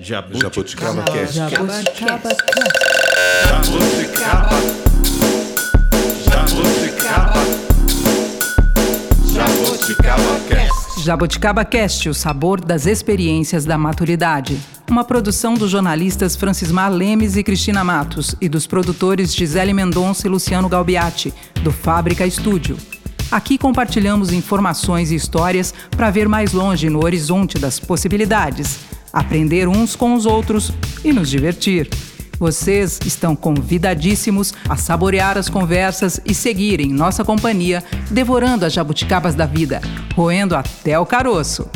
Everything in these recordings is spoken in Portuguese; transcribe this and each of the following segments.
Jabuticaba Cast. Jabuticaba Jabuticaba. Jabuticaba. Jabuticaba Cast. Jabuticaba Cast, o sabor das experiências da maturidade. Uma produção dos jornalistas Francismar Lemes e Cristina Matos e dos produtores Gisele Mendonça e Luciano Galbiati, do Fábrica Estúdio. Aqui compartilhamos informações e histórias para ver mais longe no horizonte das possibilidades, aprender uns com os outros e nos divertir. Vocês estão convidadíssimos a saborear as conversas e seguir em nossa companhia, devorando as jabuticabas da vida, roendo até o caroço.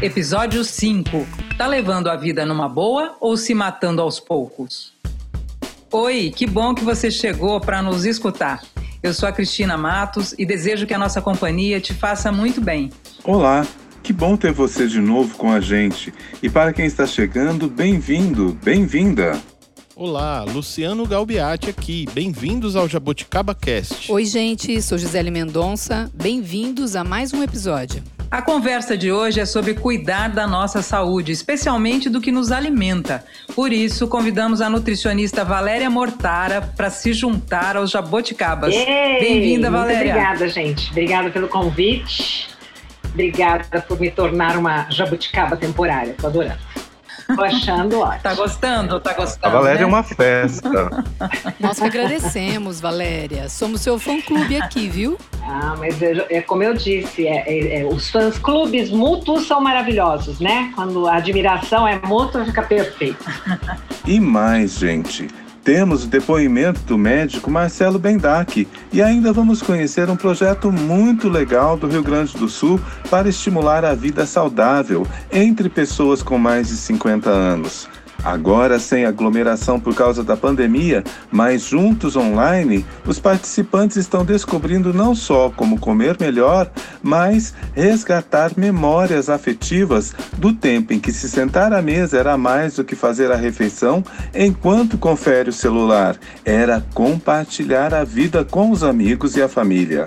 Episódio 5. Tá levando a vida numa boa ou se matando aos poucos? Oi, que bom que você chegou para nos escutar. Eu sou a Cristina Matos e desejo que a nossa companhia te faça muito bem. Olá, que bom ter você de novo com a gente. E para quem está chegando, bem-vindo, bem-vinda. Olá, Luciano Galbiati aqui. Bem-vindos ao Jabuticaba Cast. Oi, gente, sou Gisele Mendonça. Bem-vindos a mais um episódio. A conversa de hoje é sobre cuidar da nossa saúde, especialmente do que nos alimenta. Por isso, convidamos a nutricionista Valéria Mortara para se juntar aos jaboticabas. Ei, Bem-vinda, muito Valéria. Obrigada, gente. Obrigada pelo convite. Obrigada por me tornar uma jabuticaba temporária. Tô adorando. Tô achando ótimo. Tá gostando? Tá gostando? A Valéria né? é uma festa. Nós que agradecemos, Valéria. Somos seu fã-clube aqui, viu? Ah, mas eu- é como eu disse, é- é- é, os fãs clubes mútuos são maravilhosos, né? Quando a admiração é mútua, fica perfeito. E mais, gente. Temos o depoimento do médico Marcelo Bendac e ainda vamos conhecer um projeto muito legal do Rio Grande do Sul para estimular a vida saudável entre pessoas com mais de 50 anos. Agora sem aglomeração por causa da pandemia, mas juntos online, os participantes estão descobrindo não só como comer melhor, mas resgatar memórias afetivas do tempo em que se sentar à mesa era mais do que fazer a refeição enquanto confere o celular, era compartilhar a vida com os amigos e a família.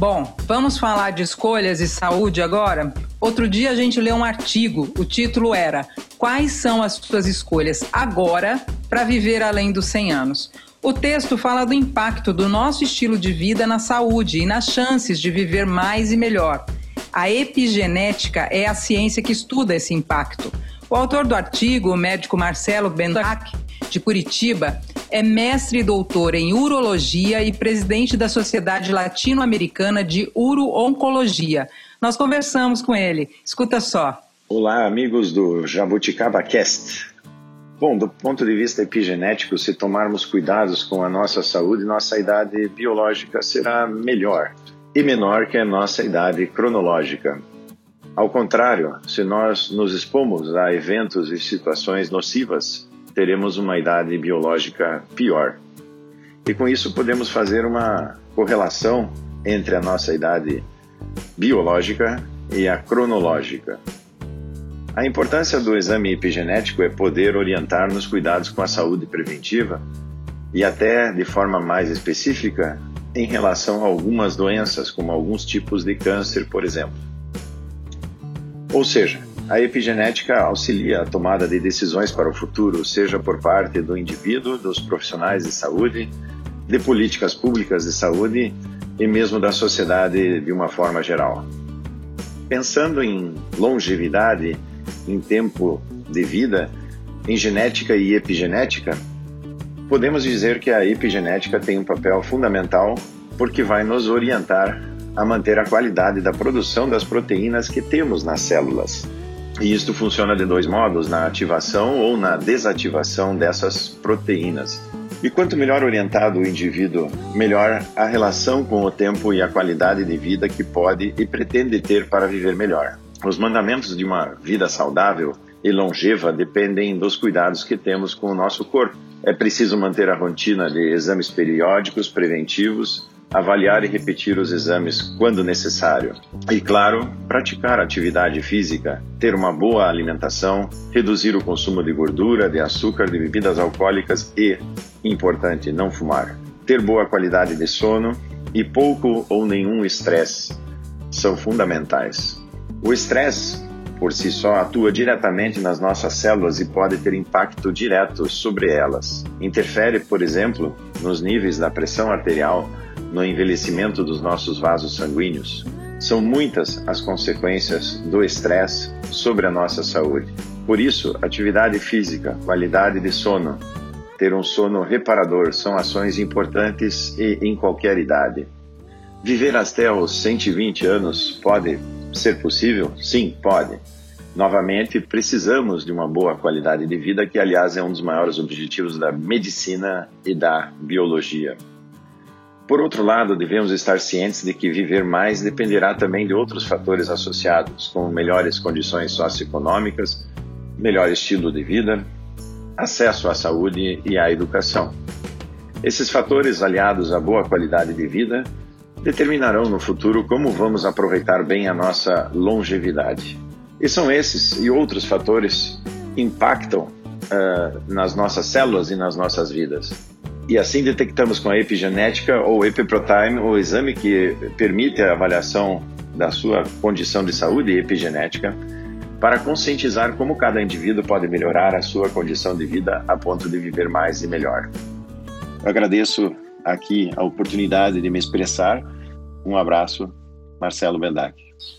Bom, vamos falar de escolhas e saúde agora? Outro dia a gente leu um artigo, o título era Quais são as suas escolhas agora para viver além dos 100 anos? O texto fala do impacto do nosso estilo de vida na saúde e nas chances de viver mais e melhor. A epigenética é a ciência que estuda esse impacto. O autor do artigo, o médico Marcelo Bendac, de Curitiba, é mestre e doutor em urologia e presidente da Sociedade Latino-Americana de Uro-Oncologia. Nós conversamos com ele. Escuta só. Olá, amigos do Jabuticaba Cast. Bom, do ponto de vista epigenético, se tomarmos cuidados com a nossa saúde, nossa idade biológica será melhor e menor que a nossa idade cronológica. Ao contrário, se nós nos expomos a eventos e situações nocivas, teremos uma idade biológica pior. E com isso podemos fazer uma correlação entre a nossa idade biológica e a cronológica. A importância do exame epigenético é poder orientar nos cuidados com a saúde preventiva e até de forma mais específica em relação a algumas doenças, como alguns tipos de câncer, por exemplo. Ou seja, a epigenética auxilia a tomada de decisões para o futuro, seja por parte do indivíduo, dos profissionais de saúde, de políticas públicas de saúde e mesmo da sociedade de uma forma geral. Pensando em longevidade, em tempo de vida, em genética e epigenética, podemos dizer que a epigenética tem um papel fundamental porque vai nos orientar a manter a qualidade da produção das proteínas que temos nas células. E isto funciona de dois modos, na ativação ou na desativação dessas proteínas. E quanto melhor orientado o indivíduo, melhor a relação com o tempo e a qualidade de vida que pode e pretende ter para viver melhor. Os mandamentos de uma vida saudável e longeva dependem dos cuidados que temos com o nosso corpo. É preciso manter a rotina de exames periódicos preventivos, avaliar e repetir os exames quando necessário. E, claro, praticar atividade física, ter uma boa alimentação, reduzir o consumo de gordura, de açúcar, de bebidas alcoólicas e, importante, não fumar. Ter boa qualidade de sono e pouco ou nenhum estresse são fundamentais. O estresse por si só atua diretamente nas nossas células e pode ter impacto direto sobre elas. Interfere, por exemplo, nos níveis da pressão arterial, no envelhecimento dos nossos vasos sanguíneos. São muitas as consequências do estresse sobre a nossa saúde. Por isso, atividade física, qualidade de sono, ter um sono reparador são ações importantes e em qualquer idade. Viver até os 120 anos pode ser possível? Sim, pode. Novamente, precisamos de uma boa qualidade de vida, que, aliás, é um dos maiores objetivos da medicina e da biologia. Por outro lado, devemos estar cientes de que viver mais dependerá também de outros fatores associados, como melhores condições socioeconômicas, melhor estilo de vida, acesso à saúde e à educação. Esses fatores, aliados à boa qualidade de vida, determinarão no futuro como vamos aproveitar bem a nossa longevidade. E são esses e outros fatores que impactam uh, nas nossas células e nas nossas vidas. E assim detectamos com a epigenética ou epiprotime o exame que permite a avaliação da sua condição de saúde epigenética para conscientizar como cada indivíduo pode melhorar a sua condição de vida a ponto de viver mais e melhor. Eu agradeço aqui a oportunidade de me expressar. Um abraço, Marcelo Bendac.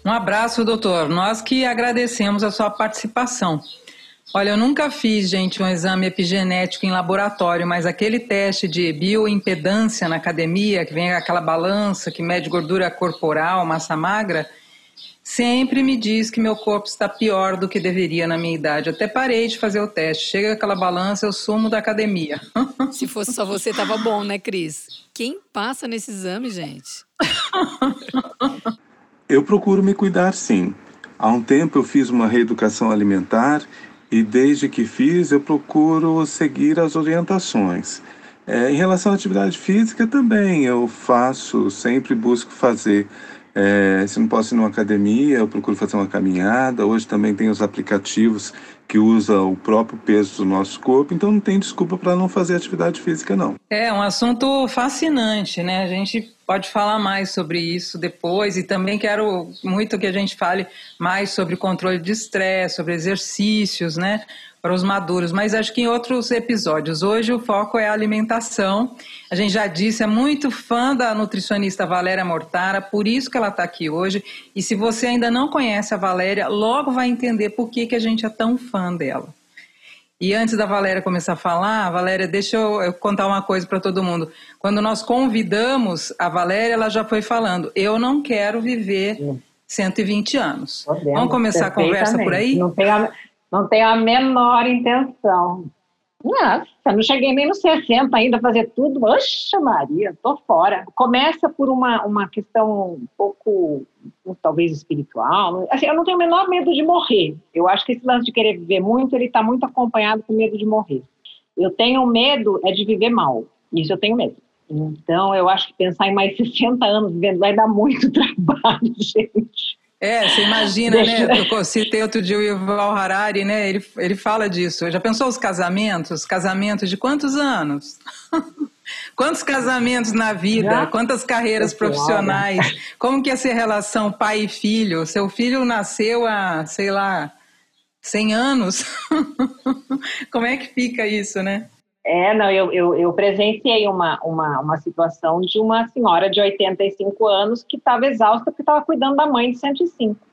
Um abraço, doutor. Nós que agradecemos a sua participação. Olha, eu nunca fiz, gente, um exame epigenético em laboratório, mas aquele teste de bioimpedância na academia, que vem aquela balança que mede gordura corporal, massa magra, sempre me diz que meu corpo está pior do que deveria na minha idade. Eu até parei de fazer o teste. Chega aquela balança, eu sumo da academia. Se fosse só você, tava bom, né, Cris? Quem passa nesse exame, gente? eu procuro me cuidar sim. Há um tempo eu fiz uma reeducação alimentar e desde que fiz eu procuro seguir as orientações. É, em relação à atividade física também eu faço, sempre busco fazer é, se não posso ir numa academia, eu procuro fazer uma caminhada. Hoje também tem os aplicativos que usam o próprio peso do nosso corpo, então não tem desculpa para não fazer atividade física, não. É um assunto fascinante, né? A gente pode falar mais sobre isso depois e também quero muito que a gente fale mais sobre controle de estresse, sobre exercícios, né? para os maduros, mas acho que em outros episódios. Hoje o foco é a alimentação. A gente já disse, é muito fã da nutricionista Valéria Mortara, por isso que ela está aqui hoje. E se você ainda não conhece a Valéria, logo vai entender por que, que a gente é tão fã dela. E antes da Valéria começar a falar, Valéria, deixa eu, eu contar uma coisa para todo mundo. Quando nós convidamos a Valéria, ela já foi falando: eu não quero viver 120 anos. Podemos, Vamos começar a conversa por aí? Não tem a, não tenho a menor intenção. Nossa, não cheguei nem nos 60 ainda a fazer tudo. Oxa, Maria, tô fora. Começa por uma, uma questão um pouco, talvez, espiritual. Assim, eu não tenho o menor medo de morrer. Eu acho que esse lance de querer viver muito, ele está muito acompanhado com medo de morrer. Eu tenho medo é de viver mal. Isso eu tenho medo. Então, eu acho que pensar em mais 60 anos vivendo vai dar muito trabalho, gente. É, você imagina, né? Eu citei outro dia o Yuval Harari, né? Ele, ele fala disso. Já pensou os casamentos? Casamentos de quantos anos? Quantos casamentos na vida? Quantas carreiras profissionais? Como que ia ser a relação pai e filho? Seu filho nasceu há, sei lá, 100 anos? Como é que fica isso, né? É, não, eu, eu, eu presenciei uma, uma, uma situação de uma senhora de 85 anos que estava exausta porque estava cuidando da mãe de 105.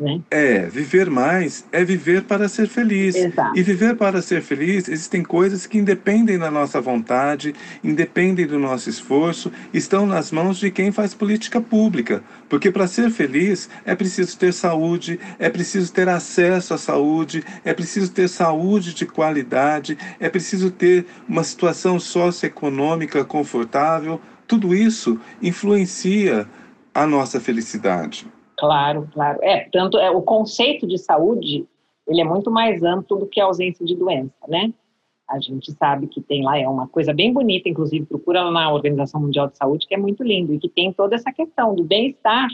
Né? É, viver mais é viver para ser feliz. Exato. E viver para ser feliz, existem coisas que independem da nossa vontade, independem do nosso esforço, estão nas mãos de quem faz política pública. Porque para ser feliz é preciso ter saúde, é preciso ter acesso à saúde, é preciso ter saúde de qualidade, é preciso ter uma situação socioeconômica confortável. Tudo isso influencia a nossa felicidade. Claro, claro. É, tanto é, o conceito de saúde, ele é muito mais amplo do que a ausência de doença, né? A gente sabe que tem lá, é uma coisa bem bonita, inclusive procura na Organização Mundial de Saúde, que é muito lindo, e que tem toda essa questão do bem-estar.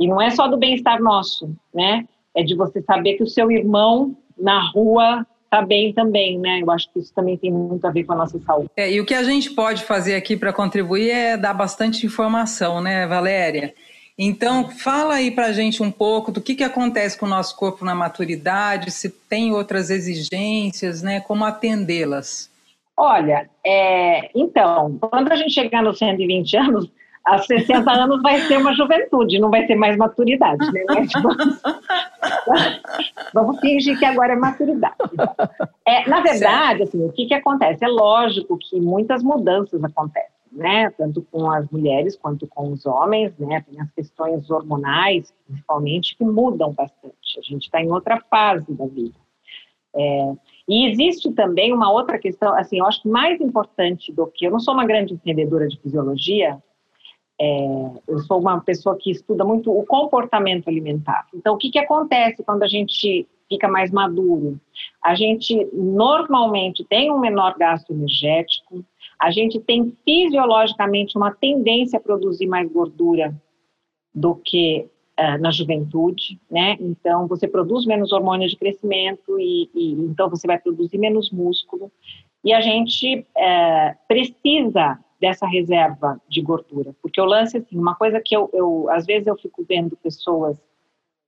E não é só do bem-estar nosso, né? É de você saber que o seu irmão na rua está bem também, né? Eu acho que isso também tem muito a ver com a nossa saúde. É, e o que a gente pode fazer aqui para contribuir é dar bastante informação, né, Valéria? Então, fala aí para a gente um pouco do que, que acontece com o nosso corpo na maturidade, se tem outras exigências, né? Como atendê-las? Olha, é, então, quando a gente chegar nos 120 anos, aos 60 anos vai ser uma juventude, não vai ser mais maturidade, né? Vamos, vamos fingir que agora é maturidade. É, na verdade, assim, o que, que acontece? É lógico que muitas mudanças acontecem, né? Tanto com as mulheres quanto com os homens, né? Tem as questões hormonais, principalmente, que mudam bastante. A gente está em outra fase da vida. É, e existe também uma outra questão, assim, eu acho que mais importante do que. Eu não sou uma grande entendedora de fisiologia, é, eu sou uma pessoa que estuda muito o comportamento alimentar. Então, o que, que acontece quando a gente fica mais maduro? A gente normalmente tem um menor gasto energético, a gente tem fisiologicamente uma tendência a produzir mais gordura do que uh, na juventude, né? Então, você produz menos hormônios de crescimento e, e então você vai produzir menos músculo. E a gente uh, precisa dessa reserva de gordura. Porque o lance, assim, uma coisa que eu, eu, às vezes eu fico vendo pessoas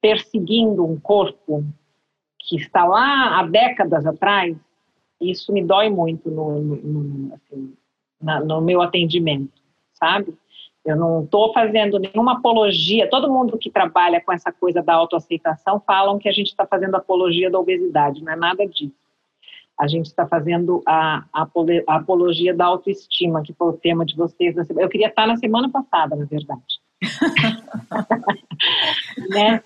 perseguindo um corpo que está lá há décadas atrás, isso me dói muito no, no, assim, na, no meu atendimento, sabe? Eu não estou fazendo nenhuma apologia. Todo mundo que trabalha com essa coisa da autoaceitação falam que a gente está fazendo apologia da obesidade, não é nada disso a gente está fazendo a, a, a, apologia da autoestima, que foi o tema de vocês. Eu queria estar na semana passada, na verdade. né?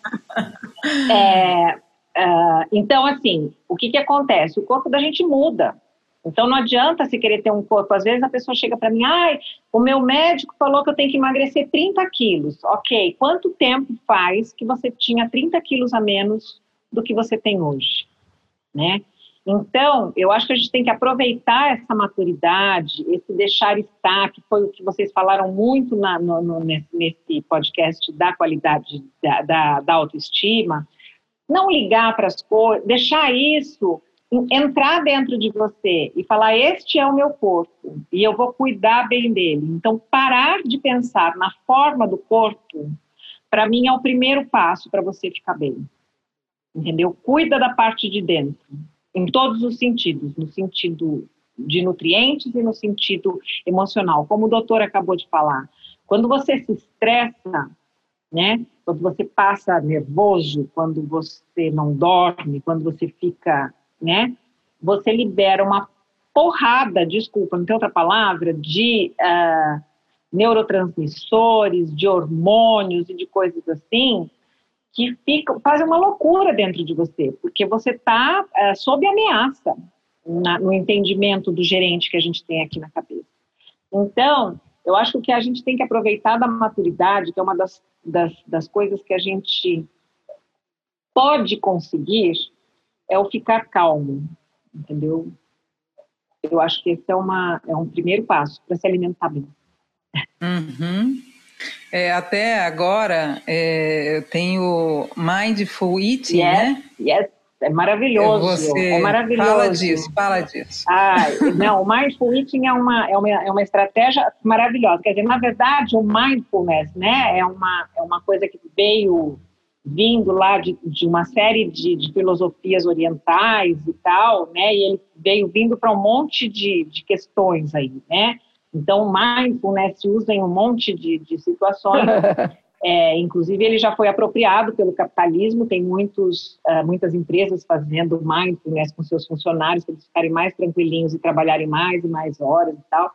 É, uh, então, assim, o que, que acontece? O corpo da gente muda. Então, não adianta se querer ter um corpo. Às vezes a pessoa chega para mim, ai, o meu médico falou que eu tenho que emagrecer 30 quilos. Ok, quanto tempo faz que você tinha 30 quilos a menos do que você tem hoje? Né? Então, eu acho que a gente tem que aproveitar essa maturidade, esse deixar estar, que foi o que vocês falaram muito na, no, no, nesse podcast da qualidade da, da, da autoestima. Não ligar para as coisas, deixar isso entrar dentro de você e falar: Este é o meu corpo e eu vou cuidar bem dele. Então, parar de pensar na forma do corpo, para mim, é o primeiro passo para você ficar bem. Entendeu? Cuida da parte de dentro em todos os sentidos, no sentido de nutrientes e no sentido emocional. Como o doutor acabou de falar, quando você se estressa, né? Quando você passa nervoso, quando você não dorme, quando você fica, né? Você libera uma porrada, desculpa, não tem outra palavra, de uh, neurotransmissores, de hormônios e de coisas assim, que fazem uma loucura dentro de você, porque você está é, sob ameaça na, no entendimento do gerente que a gente tem aqui na cabeça. Então, eu acho que a gente tem que aproveitar da maturidade, que é uma das, das, das coisas que a gente pode conseguir, é o ficar calmo, entendeu? Eu acho que esse é, uma, é um primeiro passo para se alimentar bem. Uhum. É, até agora é, eu tenho Mindful Eating, yes, né? Yes, é maravilhoso. Você é maravilhoso. Fala disso, fala disso. Ah, não, o Mindful Eating é uma, é, uma, é uma estratégia maravilhosa. Quer dizer, na verdade, o Mindfulness né, é, uma, é uma coisa que veio vindo lá de, de uma série de, de, filosofias orientais e tal, né? E ele veio vindo para um monte de, de questões aí, né? Então, o mindfulness se usa em um monte de, de situações. É, inclusive, ele já foi apropriado pelo capitalismo. Tem muitos, uh, muitas empresas fazendo mindfulness com seus funcionários para eles ficarem mais tranquilinhos e trabalharem mais e mais horas e tal.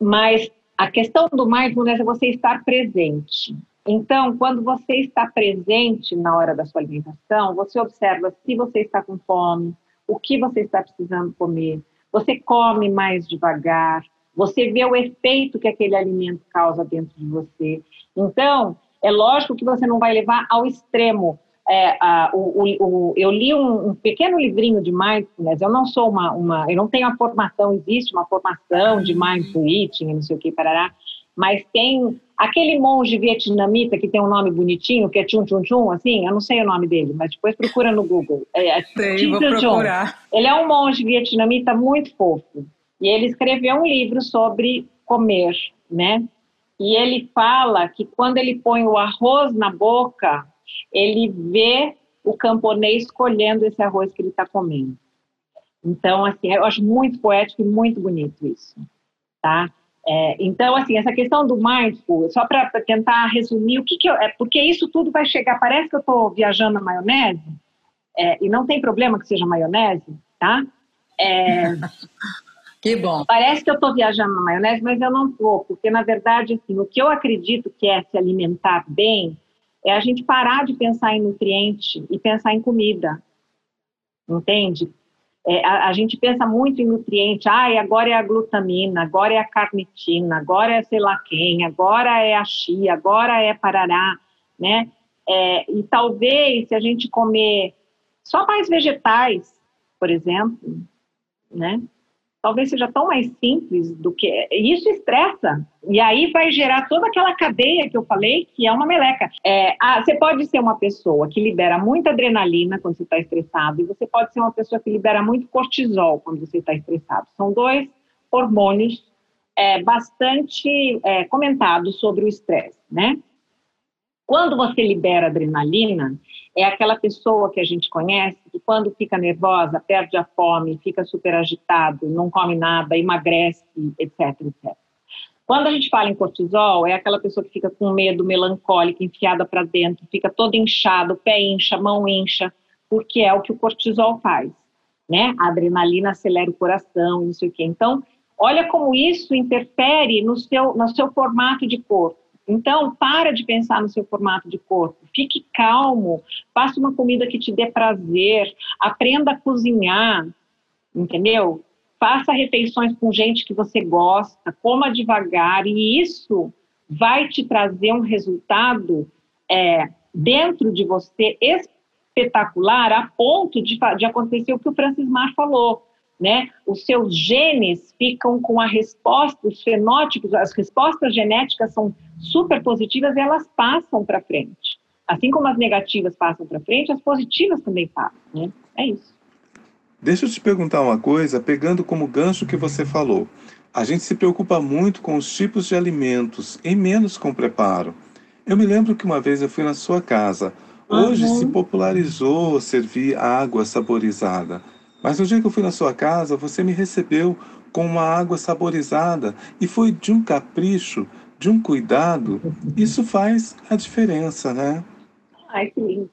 Mas a questão do mindfulness é você estar presente. Então, quando você está presente na hora da sua alimentação, você observa se você está com fome, o que você está precisando comer. Você come mais devagar, você vê o efeito que aquele alimento causa dentro de você. Então, é lógico que você não vai levar ao extremo. É, a, o, o, eu li um, um, pequeno livrinho de mindfulness. Eu não sou uma, uma, eu não tenho a formação. Existe uma formação de mindful eating, não sei o que parará. Mas tem aquele monge vietnamita que tem um nome bonitinho, que é Chun Chun Chun, assim. Eu não sei o nome dele, mas depois procura no Google. É, é Sei, vou procurar. Ele é um monge vietnamita muito fofo. E ele escreveu um livro sobre comer, né? e ele fala que quando ele põe o arroz na boca, ele vê o camponês colhendo esse arroz que ele está comendo. Então, assim, eu acho muito poético e muito bonito isso, tá? É, então, assim, essa questão do mindful, só para tentar resumir o que, que eu, é porque isso tudo vai chegar. Parece que eu estou viajando na maionese, é, e não tem problema que seja maionese, tá? É, que bom. Parece que eu estou viajando na maionese, mas eu não estou, porque na verdade, assim, o que eu acredito que é se alimentar bem é a gente parar de pensar em nutriente e pensar em comida, entende? É, a, a, gente pensa muito em nutriente, ah, agora é a glutamina, agora é a carnitina, agora é sei lá quem, agora é a chia, agora é parará, né? É, e talvez se a gente comer só mais vegetais, por exemplo, né? Talvez seja tão mais simples do que. Isso estressa. E aí vai gerar toda aquela cadeia que eu falei, que é uma meleca. É, ah, você pode ser uma pessoa que libera muita adrenalina quando você está estressado, e você pode ser uma pessoa que libera muito cortisol quando você está estressado. São dois hormônios é, bastante é, comentados sobre o estresse, né? Quando você libera adrenalina, é aquela pessoa que a gente conhece que quando fica nervosa, perde a fome, fica super agitado, não come nada, emagrece, etc, etc. Quando a gente fala em cortisol, é aquela pessoa que fica com medo, melancólica, enfiada para dentro, fica toda inchada, o pé incha, mão incha, porque é o que o cortisol faz, né? A adrenalina acelera o coração, não sei o quê. Então, olha como isso interfere no seu, no seu formato de corpo. Então, para de pensar no seu formato de corpo, fique calmo, faça uma comida que te dê prazer, aprenda a cozinhar, entendeu? Faça refeições com gente que você gosta, coma devagar, e isso vai te trazer um resultado é, dentro de você espetacular, a ponto de, de acontecer o que o Francis Mar falou né? Os seus genes ficam com a resposta, os fenótipos, as respostas genéticas são super positivas e elas passam para frente. Assim como as negativas passam para frente, as positivas também passam, né? É isso. Deixa eu te perguntar uma coisa, pegando como gancho que você falou. A gente se preocupa muito com os tipos de alimentos e menos com o preparo. Eu me lembro que uma vez eu fui na sua casa. Hoje uhum. se popularizou servir água saborizada. Mas no dia que eu fui na sua casa, você me recebeu com uma água saborizada e foi de um capricho, de um cuidado. Isso faz a diferença, né? Ai, que lindo.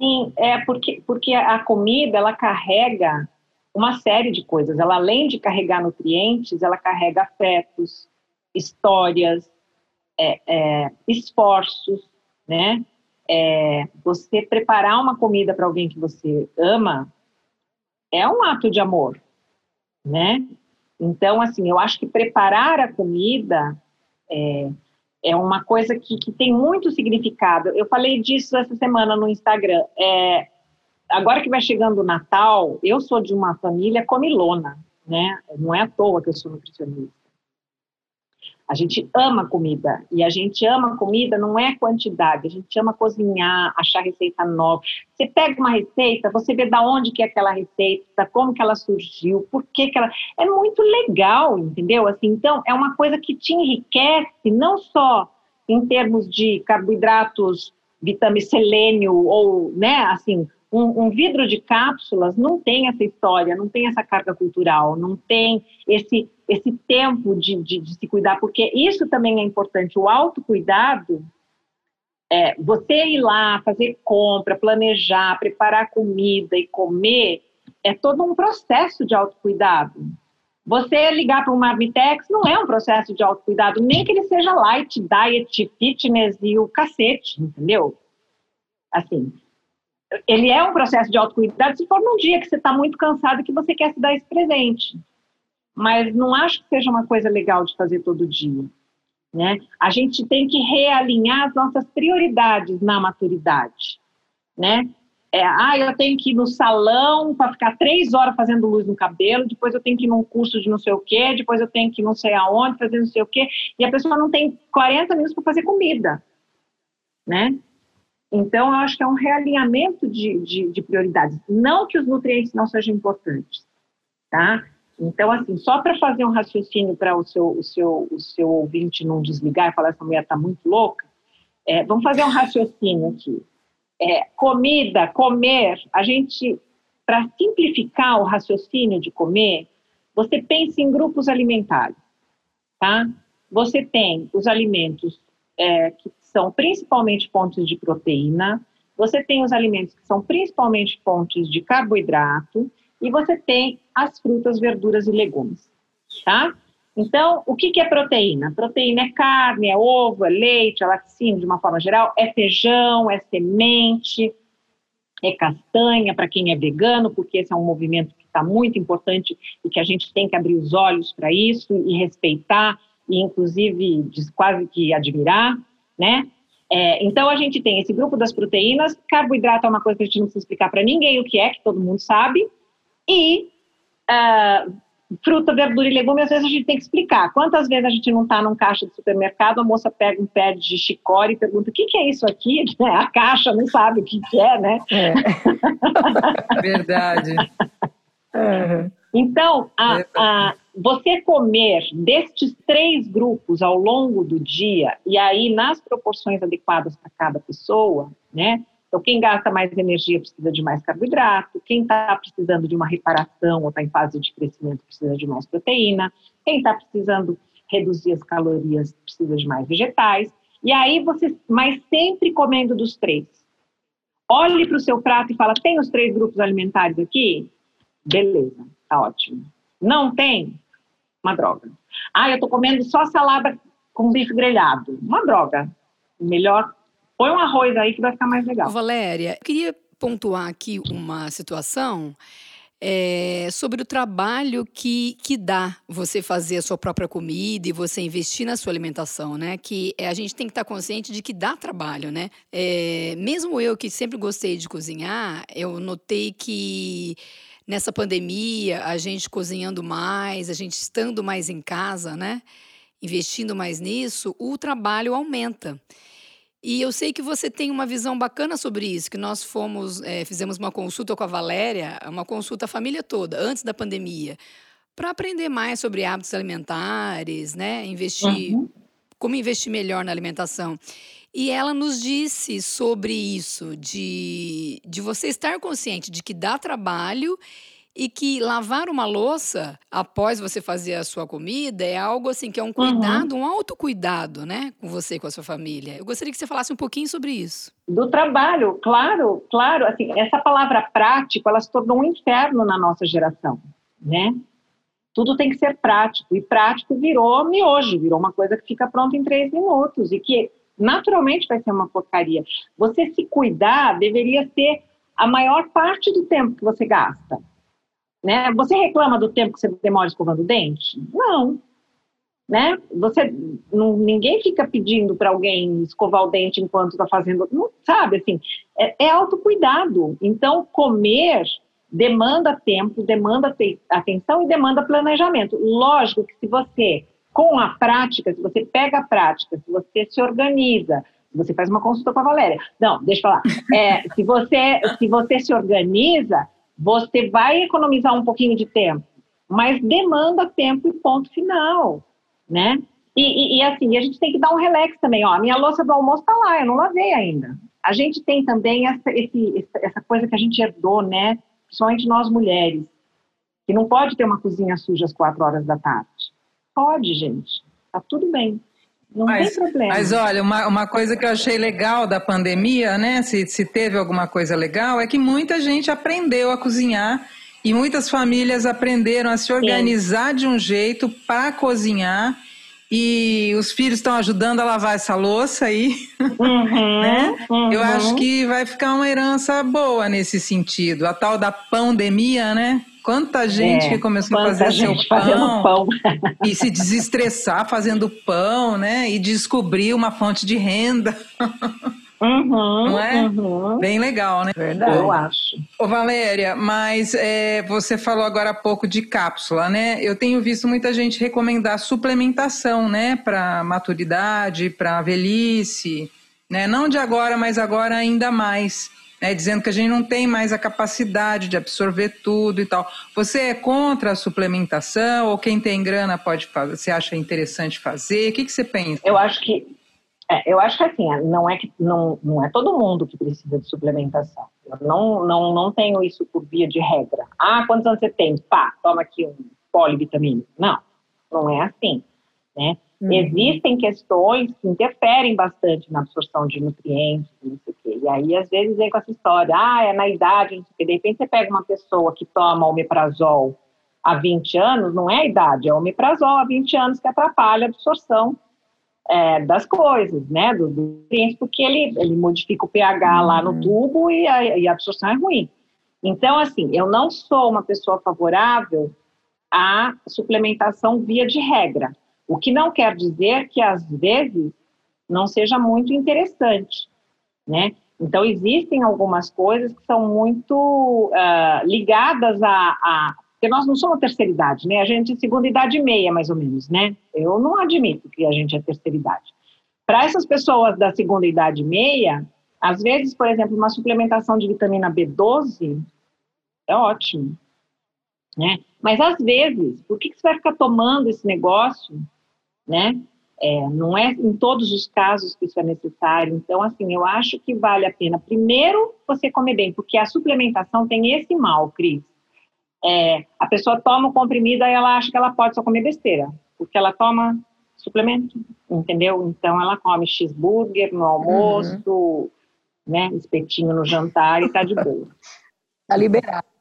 Sim, é porque, porque a comida, ela carrega uma série de coisas. Ela, além de carregar nutrientes, ela carrega afetos, histórias, é, é, esforços, né? É, você preparar uma comida para alguém que você ama é um ato de amor, né? Então, assim, eu acho que preparar a comida é, é uma coisa que, que tem muito significado. Eu falei disso essa semana no Instagram. É, agora que vai chegando o Natal, eu sou de uma família comilona, né? Não é à toa que eu sou nutricionista. A gente ama comida e a gente ama comida não é quantidade, a gente ama cozinhar, achar receita nova. Você pega uma receita, você vê da onde que é aquela receita, como que ela surgiu, por que que ela é muito legal, entendeu? Assim, então é uma coisa que te enriquece não só em termos de carboidratos, vitamina selênio ou, né, assim, um, um, vidro de cápsulas não tem essa história, não tem essa carga cultural, não tem esse, esse tempo de, de, de se cuidar, porque isso também é importante. O autocuidado, é, você ir lá, fazer compra, planejar, preparar comida e comer, é todo um processo de autocuidado. Você ligar para um Marmitex não é um processo de autocuidado, nem que ele seja light, diet, fitness e o cacete, entendeu? Assim, ele é um processo de autocuidado se for num dia que você está muito cansado e que você quer se dar esse presente. Mas não acho que seja uma coisa legal de fazer todo dia. Né? A gente tem que realinhar as nossas prioridades na maturidade. Né? É, ah, eu tenho que ir no salão para ficar três horas fazendo luz no cabelo, depois eu tenho que ir num curso de não sei o quê, depois eu tenho que ir não sei aonde fazer não sei o quê, e a pessoa não tem 40 minutos para fazer comida. Né? Então, eu acho que é um realinhamento de, de, de, prioridades. Não que os nutrientes não sejam importantes, tá? Então, assim, só para fazer um raciocínio para o seu, o, seu, o seu ouvinte não desligar e falar essa mulher está muito louca, é, vamos fazer um raciocínio aqui. É, comida, comer, a gente, para simplificar o raciocínio de comer, você pensa em grupos alimentares, tá? Você tem os alimentos é, que são principalmente fontes de proteína, você tem os alimentos que são principalmente fontes de carboidrato e você tem as frutas, verduras e legumes, tá? Então, o que, que é proteína? Proteína é carne, é ovo, é leite, é laticínio, de uma forma geral, é feijão, é semente, é castanha para quem é vegano, porque esse é um movimento que está muito importante e que a gente tem que abrir os olhos para isso e respeitar e inclusive quase que admirar, né? É, então a gente tem esse grupo das proteínas, carboidrato é uma coisa que a gente não precisa explicar para ninguém o que é, que todo mundo sabe, e uh, fruta, verdura e legume, às vezes a gente tem que explicar. Quantas vezes a gente não está num caixa de supermercado, a moça pega um pé de chicória e pergunta, o que, que é isso aqui? A caixa não sabe o que, que é, né? É. Verdade. Uhum. Então, a, a, você comer destes três grupos ao longo do dia, e aí nas proporções adequadas para cada pessoa, né? Então, quem gasta mais energia precisa de mais carboidrato, quem está precisando de uma reparação ou está em fase de crescimento precisa de mais proteína, quem está precisando reduzir as calorias precisa de mais vegetais. E aí você, mas sempre comendo dos três. Olhe para o seu prato e fala: tem os três grupos alimentares aqui? Beleza, tá ótimo. Não tem? Uma droga. Ah, eu tô comendo só salada com bife grelhado. Uma droga. Melhor, põe um arroz aí que vai ficar mais legal. Valéria, eu queria pontuar aqui uma situação é, sobre o trabalho que, que dá você fazer a sua própria comida e você investir na sua alimentação, né? Que é, a gente tem que estar consciente de que dá trabalho, né? É, mesmo eu que sempre gostei de cozinhar, eu notei que nessa pandemia, a gente cozinhando mais, a gente estando mais em casa, né? Investindo mais nisso, o trabalho aumenta. E eu sei que você tem uma visão bacana sobre isso, que nós fomos, é, fizemos uma consulta com a Valéria, uma consulta a família toda, antes da pandemia, para aprender mais sobre hábitos alimentares, né? Investir, uhum. como investir melhor na alimentação. E ela nos disse sobre isso, de, de você estar consciente de que dá trabalho e que lavar uma louça após você fazer a sua comida é algo assim que é um uhum. cuidado, uhum. um autocuidado, né, com você e com a sua família. Eu gostaria que você falasse um pouquinho sobre isso. Do trabalho, claro, claro, assim, essa palavra prático, ela se tornou um inferno na nossa geração, né? Tudo tem que ser prático, e prático virou miojo, virou uma coisa que fica pronta em três minutos, e que naturalmente vai ser uma porcaria. Você se cuidar deveria ser a maior parte do tempo que você gasta. Né? Você reclama do tempo que você demora escovando o dente? Não. Né? Você, não, ninguém fica pedindo para alguém escovar o dente enquanto está fazendo, não, sabe? Assim, é, é autocuidado. Então, comer demanda tempo, demanda atenção e demanda planejamento. Lógico que se você com a prática, se você pega a prática, se você se organiza, você faz uma consulta com a Valéria. Não, deixa eu falar. É, se, você, se você se organiza, você vai economizar um pouquinho de tempo, mas demanda tempo e ponto final, né? E, e, e, assim, a gente tem que dar um relax também. Ó, a minha louça do almoço está lá, eu não lavei ainda. A gente tem também essa, esse, essa coisa que a gente herdou, né? Principalmente nós mulheres, que não pode ter uma cozinha suja às quatro horas da tarde. Pode, gente. Tá tudo bem. Não mas, tem problema. Mas olha, uma, uma coisa que eu achei legal da pandemia, né? Se, se teve alguma coisa legal, é que muita gente aprendeu a cozinhar e muitas famílias aprenderam a se organizar Sim. de um jeito para cozinhar. E os filhos estão ajudando a lavar essa louça aí, uhum, né? Uhum. Eu acho que vai ficar uma herança boa nesse sentido. A tal da pandemia, né? Quanta gente é, que começou a fazer seu pão, pão. e se desestressar fazendo pão, né? E descobrir uma fonte de renda. Uhum, Não é? Uhum. Bem legal, né? Verdade, eu acho. Ô Valéria, mas é, você falou agora há pouco de cápsula, né? Eu tenho visto muita gente recomendar suplementação, né? Para maturidade, para velhice, né? Não de agora, mas agora ainda mais. Né, dizendo que a gente não tem mais a capacidade de absorver tudo e tal. Você é contra a suplementação ou quem tem grana pode fazer? Você acha interessante fazer? O que, que você pensa? Eu acho que é, eu acho que assim, não é que não, não é todo mundo que precisa de suplementação. Eu não, não, não tenho isso por via de regra. Ah, quantos anos você tem? Pá, toma aqui um polivitamínico. Não, não é assim, né? Uhum. Existem questões que interferem bastante na absorção de nutrientes, não sei o quê. E aí, às vezes, vem com essa história, ah, é na idade, não sei o quê. De repente, você pega uma pessoa que toma omeprazol há 20 anos, não é a idade, é o omeprazol há 20 anos que atrapalha a absorção é, das coisas, né, dos nutrientes, porque ele, ele modifica o pH uhum. lá no uhum. tubo e a, e a absorção é ruim. Então, assim, eu não sou uma pessoa favorável à suplementação via de regra, o que não quer dizer que, às vezes, não seja muito interessante, né? Então, existem algumas coisas que são muito uh, ligadas a, a, porque nós não somos terceira idade, né? A gente é segunda idade e meia, mais ou menos, né? Eu não admito que a gente é terceira idade. Para essas pessoas da segunda idade e meia, às vezes, por exemplo, uma suplementação de vitamina B12 é ótimo, né? Mas às vezes, por que, que você vai ficar tomando esse negócio, né? É, não é em todos os casos que isso é necessário. Então, assim, eu acho que vale a pena, primeiro, você comer bem, porque a suplementação tem esse mal, Cris. É, a pessoa toma o comprimido e ela acha que ela pode só comer besteira, porque ela toma suplemento, entendeu? Então ela come cheeseburger no almoço, uhum. né, espetinho no jantar e tá de boa. tá liberado.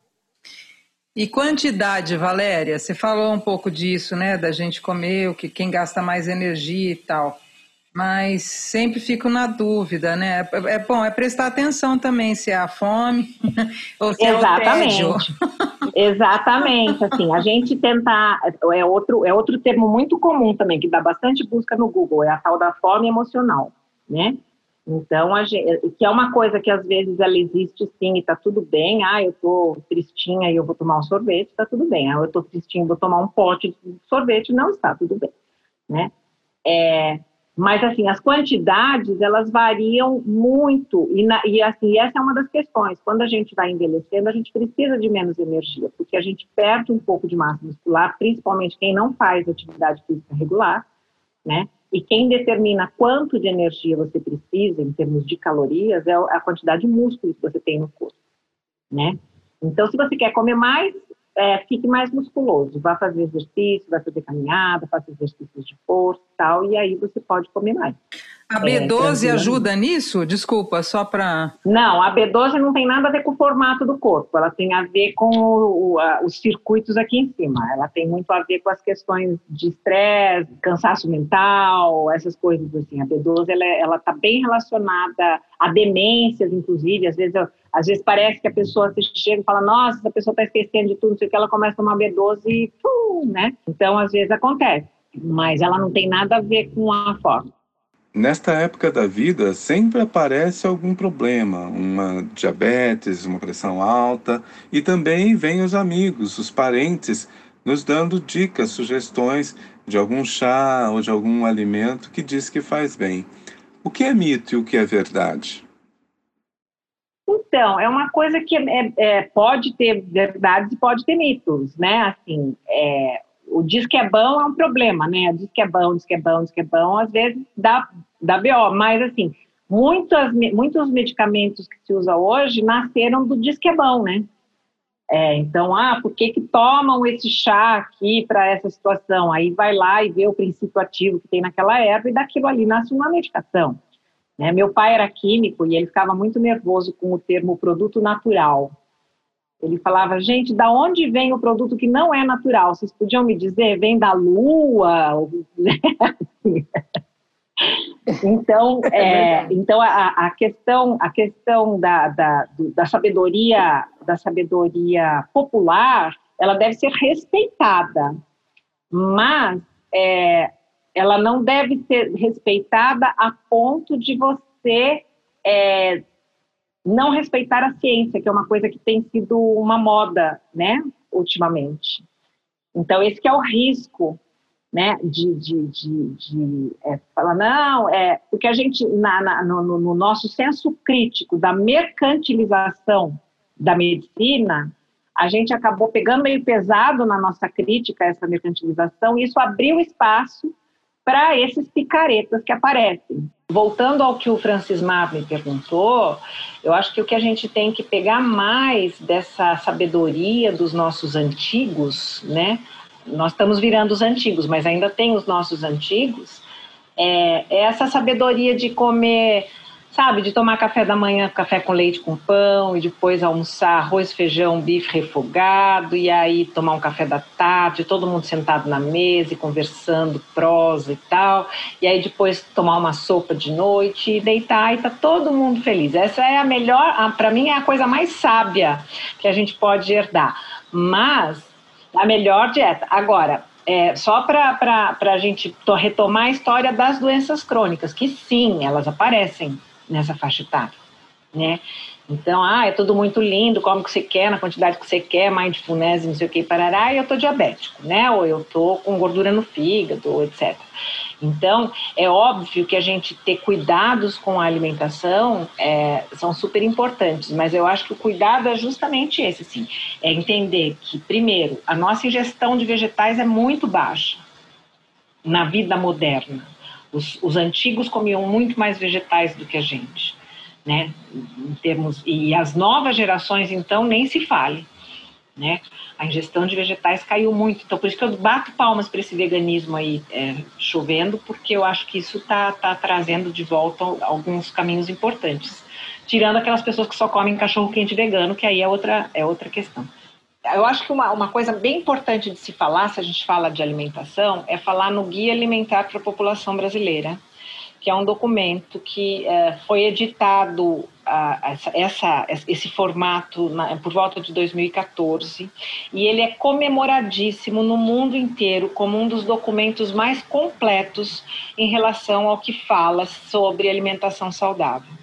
E quantidade, Valéria? Você falou um pouco disso, né? Da gente comer o que quem gasta mais energia e tal mas sempre fico na dúvida, né? É, é bom, é prestar atenção também se é a fome ou se Exatamente. é o tédio. Exatamente, assim, a gente tentar, é outro, é outro termo muito comum também, que dá bastante busca no Google, é a tal da fome emocional, né? Então, a gente, que é uma coisa que às vezes ela existe sim e tá tudo bem, ah, eu tô tristinha e eu vou tomar um sorvete, tá tudo bem, ah, eu tô tristinha e vou tomar um pote de sorvete, não está tudo bem, né? É, mas, assim, as quantidades, elas variam muito. E, na, e, assim, essa é uma das questões. Quando a gente vai envelhecendo, a gente precisa de menos energia, porque a gente perde um pouco de massa muscular, principalmente quem não faz atividade física regular, né? E quem determina quanto de energia você precisa, em termos de calorias, é a quantidade de músculos que você tem no corpo, né? Então, se você quer comer mais, é, fique mais musculoso. Vá fazer exercício, vai fazer caminhada, faça exercícios de força e tal, e aí você pode comer mais. A B12 é, ajuda nisso? Desculpa, só para. Não, a B12 não tem nada a ver com o formato do corpo, ela tem a ver com o, a, os circuitos aqui em cima. Ela tem muito a ver com as questões de estresse, cansaço mental, essas coisas assim. A B12 ela está bem relacionada a demências, inclusive. Às vezes, às vezes parece que a pessoa se chega e fala: Nossa, essa pessoa está esquecendo de tudo, não sei o que, ela começa a tomar B12 e. Pum, né? Então, às vezes acontece, mas ela não tem nada a ver com a forma. Nesta época da vida, sempre aparece algum problema, uma diabetes, uma pressão alta, e também vêm os amigos, os parentes, nos dando dicas, sugestões de algum chá ou de algum alimento que diz que faz bem. O que é mito e o que é verdade? Então, é uma coisa que é, é, pode ter verdades e pode ter mitos, né? Assim, é, o diz que é bom é um problema, né? Diz que é bom, diz que é bom, diz que é bom, às vezes dá, dá BO, mas assim, muitas, muitos medicamentos que se usa hoje nasceram do diz que é bom, né? É, então, ah, por que, que tomam esse chá aqui para essa situação? Aí vai lá e vê o princípio ativo que tem naquela erva e daquilo ali nasce uma medicação. Né? Meu pai era químico e ele ficava muito nervoso com o termo produto natural. Ele falava, gente, da onde vem o produto que não é natural? Vocês podiam me dizer? Vem da lua? então, é, é então a, a, questão, a questão da, da, da, sabedoria, da sabedoria popular, ela deve ser respeitada, mas é, ela não deve ser respeitada a ponto de você é, não respeitar a ciência, que é uma coisa que tem sido uma moda, né, ultimamente. Então, esse é o risco né, de, de, de, de é, falar, não, é, porque a gente, na, na, no, no, nosso senso crítico da mercantilização da medicina, a gente acabou pegando meio pesado na nossa crítica a essa mercantilização, e isso abriu espaço para esses picaretas que aparecem. Voltando ao que o Francis Mar me perguntou, eu acho que o que a gente tem que pegar mais dessa sabedoria dos nossos antigos, né? Nós estamos virando os antigos, mas ainda tem os nossos antigos. É, é essa sabedoria de comer sabe, de tomar café da manhã, café com leite com pão, e depois almoçar arroz, feijão, bife refogado, e aí tomar um café da tarde, todo mundo sentado na mesa e conversando, prosa e tal, e aí depois tomar uma sopa de noite e deitar e tá todo mundo feliz. Essa é a melhor, para mim é a coisa mais sábia que a gente pode herdar. Mas a melhor dieta. Agora, é, só para a gente retomar a história das doenças crônicas, que sim, elas aparecem nessa faixa etária, né? Então, ah, é tudo muito lindo, como que você quer, na quantidade que você quer, mindfulness, não sei o que, parará, e eu tô diabético, né? Ou eu tô com gordura no fígado, etc. Então, é óbvio que a gente ter cuidados com a alimentação é, são super importantes, mas eu acho que o cuidado é justamente esse, assim, é entender que, primeiro, a nossa ingestão de vegetais é muito baixa na vida moderna. Os, os antigos comiam muito mais vegetais do que a gente, né? Em termos e as novas gerações então nem se fale, né? A ingestão de vegetais caiu muito, então por isso que eu bato palmas para esse veganismo aí é, chovendo, porque eu acho que isso tá, tá trazendo de volta alguns caminhos importantes, tirando aquelas pessoas que só comem cachorro quente vegano, que aí é outra é outra questão. Eu acho que uma, uma coisa bem importante de se falar, se a gente fala de alimentação, é falar no Guia Alimentar para a População Brasileira, que é um documento que é, foi editado essa, essa, esse formato na, por volta de 2014 e ele é comemoradíssimo no mundo inteiro como um dos documentos mais completos em relação ao que fala sobre alimentação saudável.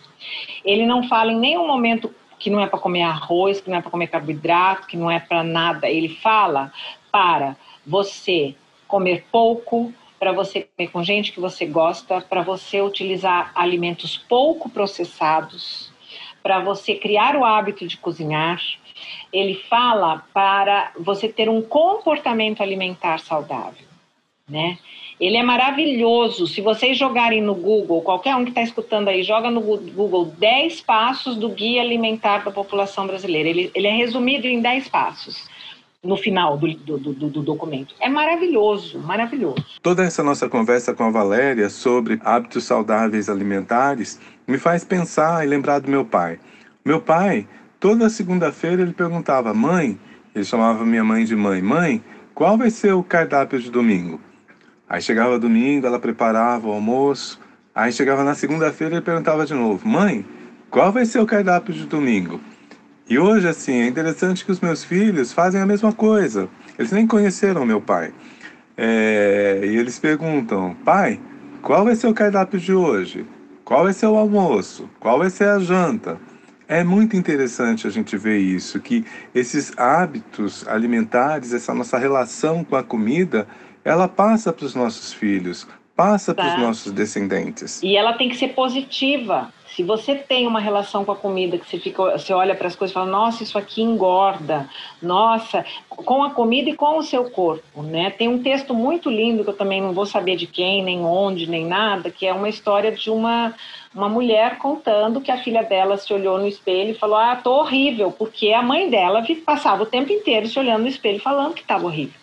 Ele não fala em nenhum momento que não é para comer arroz, que não é para comer carboidrato, que não é para nada. Ele fala para você comer pouco, para você comer com gente que você gosta, para você utilizar alimentos pouco processados, para você criar o hábito de cozinhar. Ele fala para você ter um comportamento alimentar saudável, né? Ele é maravilhoso. Se vocês jogarem no Google, qualquer um que está escutando aí, joga no Google 10 passos do Guia Alimentar da População Brasileira. Ele, ele é resumido em 10 passos no final do, do, do, do, documento. É maravilhoso, maravilhoso. Toda essa nossa conversa com a Valéria sobre hábitos saudáveis alimentares me faz pensar e lembrar do meu pai. Meu pai, toda segunda-feira, ele perguntava, mãe, ele chamava minha mãe de mãe, mãe, qual vai ser o cardápio de domingo? Aí chegava domingo, ela preparava o almoço. Aí chegava na segunda-feira e perguntava de novo: Mãe, qual vai ser o cardápio de domingo? E hoje, assim, é interessante que os meus filhos fazem a mesma coisa. Eles nem conheceram meu pai. É, e eles perguntam: Pai, qual vai ser o cardápio de hoje? Qual vai ser o almoço? Qual vai ser a janta? É muito interessante a gente ver isso, que esses hábitos alimentares, essa nossa relação com a comida, ela passa para os nossos filhos, passa para os nossos descendentes. E ela tem que ser positiva. Se você tem uma relação com a comida que você fica, você olha para as coisas e fala, nossa, isso aqui engorda, nossa, com a comida e com o seu corpo, né? Tem um texto muito lindo que eu também não vou saber de quem, nem onde, nem nada, que é uma história de uma uma mulher contando que a filha dela se olhou no espelho e falou: "Ah, tô horrível", porque a mãe dela passava o tempo inteiro se olhando no espelho falando que estava horrível,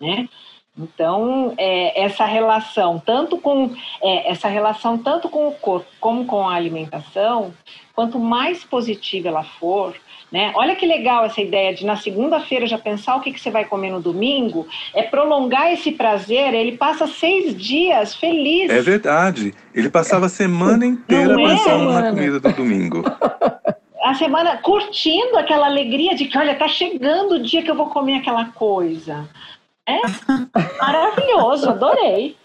né? Então, é, essa relação, tanto com é, essa relação tanto com o corpo como com a alimentação, quanto mais positiva ela for, né? Olha que legal essa ideia de na segunda-feira já pensar o que, que você vai comer no domingo, é prolongar esse prazer. Ele passa seis dias feliz. É verdade. Ele passava a semana inteira Não é, pensando é, na comida do domingo. a semana curtindo aquela alegria de que, olha, tá chegando o dia que eu vou comer aquela coisa. É maravilhoso, adorei.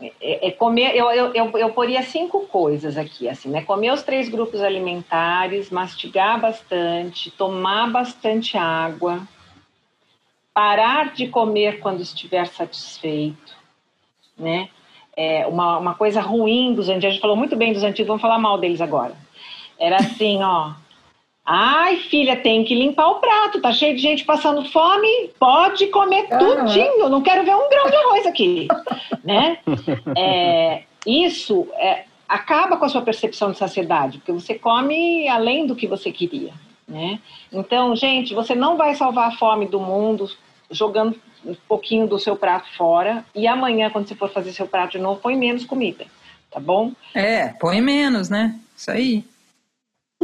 É, é comer, eu, eu, eu, eu poria cinco coisas aqui, assim, né? Comer os três grupos alimentares, mastigar bastante, tomar bastante água, parar de comer quando estiver satisfeito, né? É uma, uma coisa ruim dos antigos, a gente falou muito bem dos antigos, vamos falar mal deles agora. Era assim, ó, Ai, filha, tem que limpar o prato. Tá cheio de gente passando fome. Pode comer uhum. tudinho. Não quero ver um grão de arroz aqui, né? É, isso é, acaba com a sua percepção de saciedade, porque você come além do que você queria, né? Então, gente, você não vai salvar a fome do mundo jogando um pouquinho do seu prato fora e amanhã, quando você for fazer seu prato de novo, põe menos comida, tá bom? É, põe menos, né? Isso aí.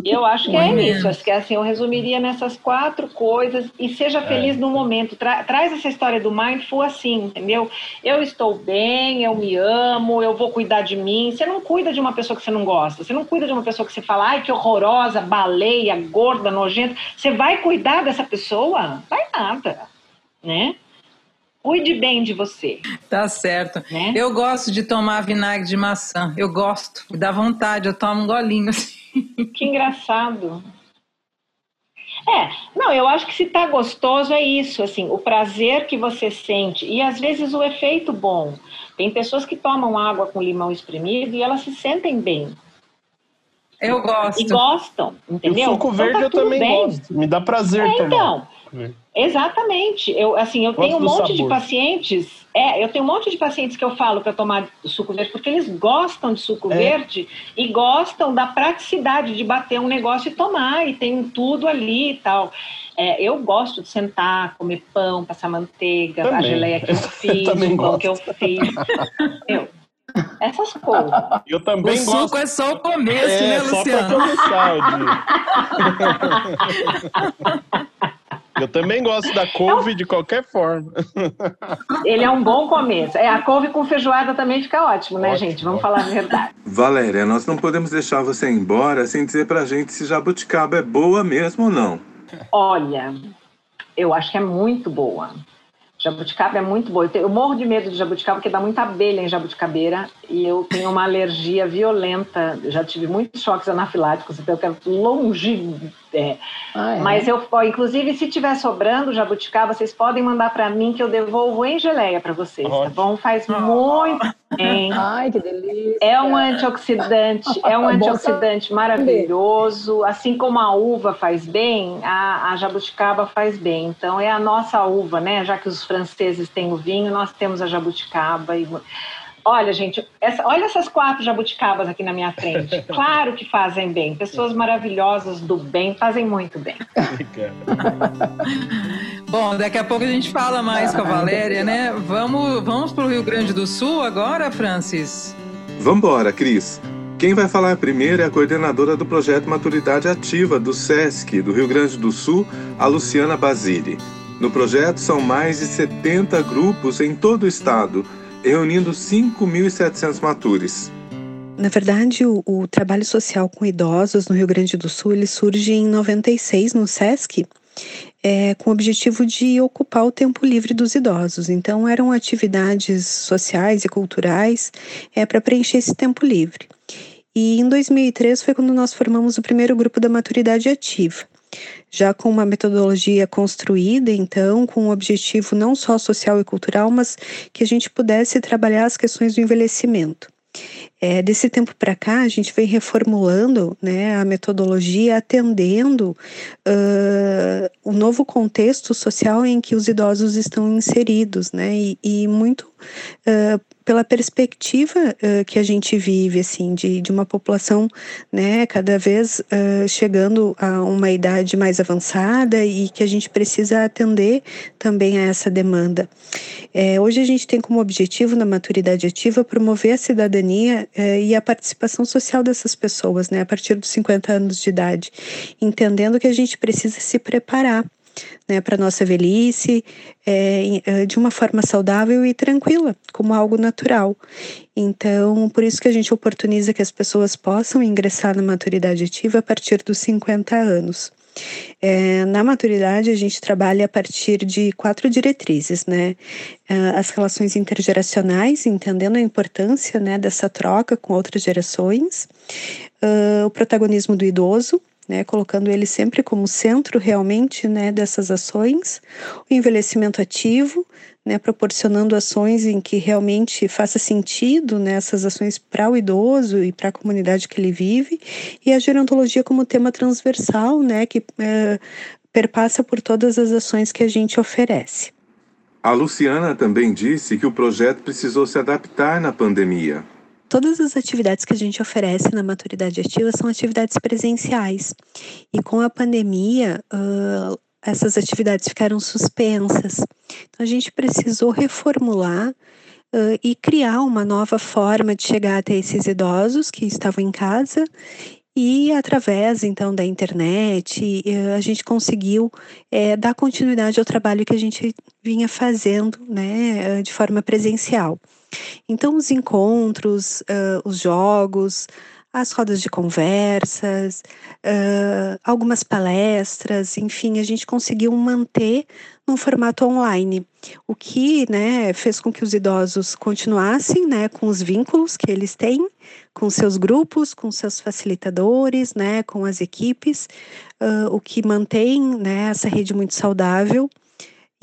Eu acho que é isso. Acho que é assim, eu resumiria nessas quatro coisas e seja é. feliz no momento. Tra traz essa história do mindful assim, entendeu? Eu estou bem, eu me amo, eu vou cuidar de mim. Você não cuida de uma pessoa que você não gosta. Você não cuida de uma pessoa que você fala, ai, que horrorosa, baleia, gorda, nojenta. Você vai cuidar dessa pessoa? Vai nada, né? Cuide bem de você. Tá certo. Né? Eu gosto de tomar vinagre de maçã. Eu gosto. Me dá vontade, eu tomo um golinho assim. Que engraçado. É, não, eu acho que se tá gostoso é isso, assim, o prazer que você sente e às vezes o efeito bom. Tem pessoas que tomam água com limão espremido e elas se sentem bem. Eu gosto. E gostam, entendeu? O suco então, verde tá eu também bem. gosto. Me dá prazer é, tomar. Então, Exatamente. Eu, assim, eu tenho um monte sabor. de pacientes. É, eu tenho um monte de pacientes que eu falo para tomar suco verde porque eles gostam de suco é. verde e gostam da praticidade de bater um negócio e tomar e tem tudo ali e tal. É, eu gosto de sentar, comer pão, passar manteiga, também. a geleia que eu fiz, eu o pão que eu fiz. eu, essas coisas. Eu também o gosto. suco é só o começo, é, né, Luciano? Só começar, Eu também gosto da couve de qualquer forma. Ele é um bom começo. É, a couve com feijoada também fica ótimo, né, ótimo, gente? Vamos ótimo. falar a verdade. Valéria, nós não podemos deixar você embora sem dizer pra gente se jabuticaba é boa mesmo ou não. Olha, eu acho que é muito boa. Jabuticaba é muito boa. Eu, morro de medo de jabuticaba porque dá muita abelha em jabuticabeira e eu tenho uma alergia violenta. Já tive muitos choques anafiláticos, então eu quero longe. É. Ah, é? Mas eu, ó, inclusive, se tiver sobrando jabuticaba, vocês podem mandar para mim que eu devolvo em geleia para vocês, tá Ótimo. tá bom? Faz muito bem. Ai, que delícia. É um antioxidante, é um antioxidante maravilhoso. Assim como a uva faz bem, a, a jabuticaba faz bem. Então é a nossa uva, né? Já que os franceses têm o vinho, nós temos a jabuticaba. E... Olha, gente, essa, olha essas quatro jabuticabas aqui na minha frente. Claro que fazem bem. Pessoas maravilhosas do bem fazem muito bem. Bom, daqui a pouco a gente fala mais com a Valéria, né? Vamos, vamos para o Rio Grande do Sul agora, Francis? Vambora, Cris. Quem vai falar primeiro é a coordenadora do projeto Maturidade Ativa do SESC do Rio Grande do Sul, a Luciana Basile. No projeto são mais de 70 grupos em todo o estado, reunindo 5.700 matures. Na verdade, o, o, trabalho social com idosos no Rio Grande do Sul ele surge em 96 no SESC, é, com o objetivo de ocupar o tempo livre dos idosos. Então, eram atividades sociais e culturais é, para preencher esse tempo livre. E em 2003 foi quando nós formamos o primeiro grupo da maturidade ativa já com uma metodologia construída, então, com um objetivo não só social e cultural, mas que a gente pudesse trabalhar as questões do envelhecimento. É, desse tempo para cá, a gente vem reformulando né, a metodologia, atendendo uh, o novo contexto social em que os idosos estão inseridos, né, e, e muito uh, pela perspectiva uh, que a gente vive, assim, de, de uma população, né, cada vez uh, chegando a uma idade mais avançada e que a gente precisa atender também a essa demanda. É, hoje a gente tem como objetivo, na maturidade ativa, promover a cidadania e a participação social dessas pessoas, né, a partir dos 50 anos de idade, entendendo que a gente precisa se preparar né, para nossa velhice é, é, de uma forma saudável e tranquila, como algo natural. Então, por isso que a gente oportuniza que as pessoas possam ingressar na maturidade ativa a partir dos 50 anos. É, na maturidade, a gente trabalha a partir de quatro diretrizes, né? É, as relações intergeracionais, entendendo a importância né, dessa troca com outras gerações, uh, o protagonismo do idoso, né, colocando ele sempre como centro realmente né, dessas ações, o envelhecimento ativo, né, proporcionando ações em que realmente faça sentido né, ações para o idoso e para a comunidade que ele vive, e a gerontologia como tema transversal, né, que é, perpassa por todas as ações que a gente oferece. A Luciana também disse que o projeto precisou se adaptar na pandemia. Todas as atividades que a gente oferece na maturidade ativa são atividades presenciais. E com a pandemia, uh, essas atividades ficaram suspensas. Então, a gente precisou reformular uh, e criar uma nova forma de chegar até esses idosos que estavam em casa e através então da internet a gente conseguiu é, dar continuidade ao trabalho que a gente vinha fazendo né, de forma presencial. Então, os encontros, uh, os jogos, as rodas de conversas, uh, algumas palestras, enfim, a gente conseguiu manter num formato online, o que né, fez com que os idosos continuassem né, com os vínculos que eles têm, com seus grupos, com seus facilitadores, né, com as equipes, uh, o que mantém né, essa rede muito saudável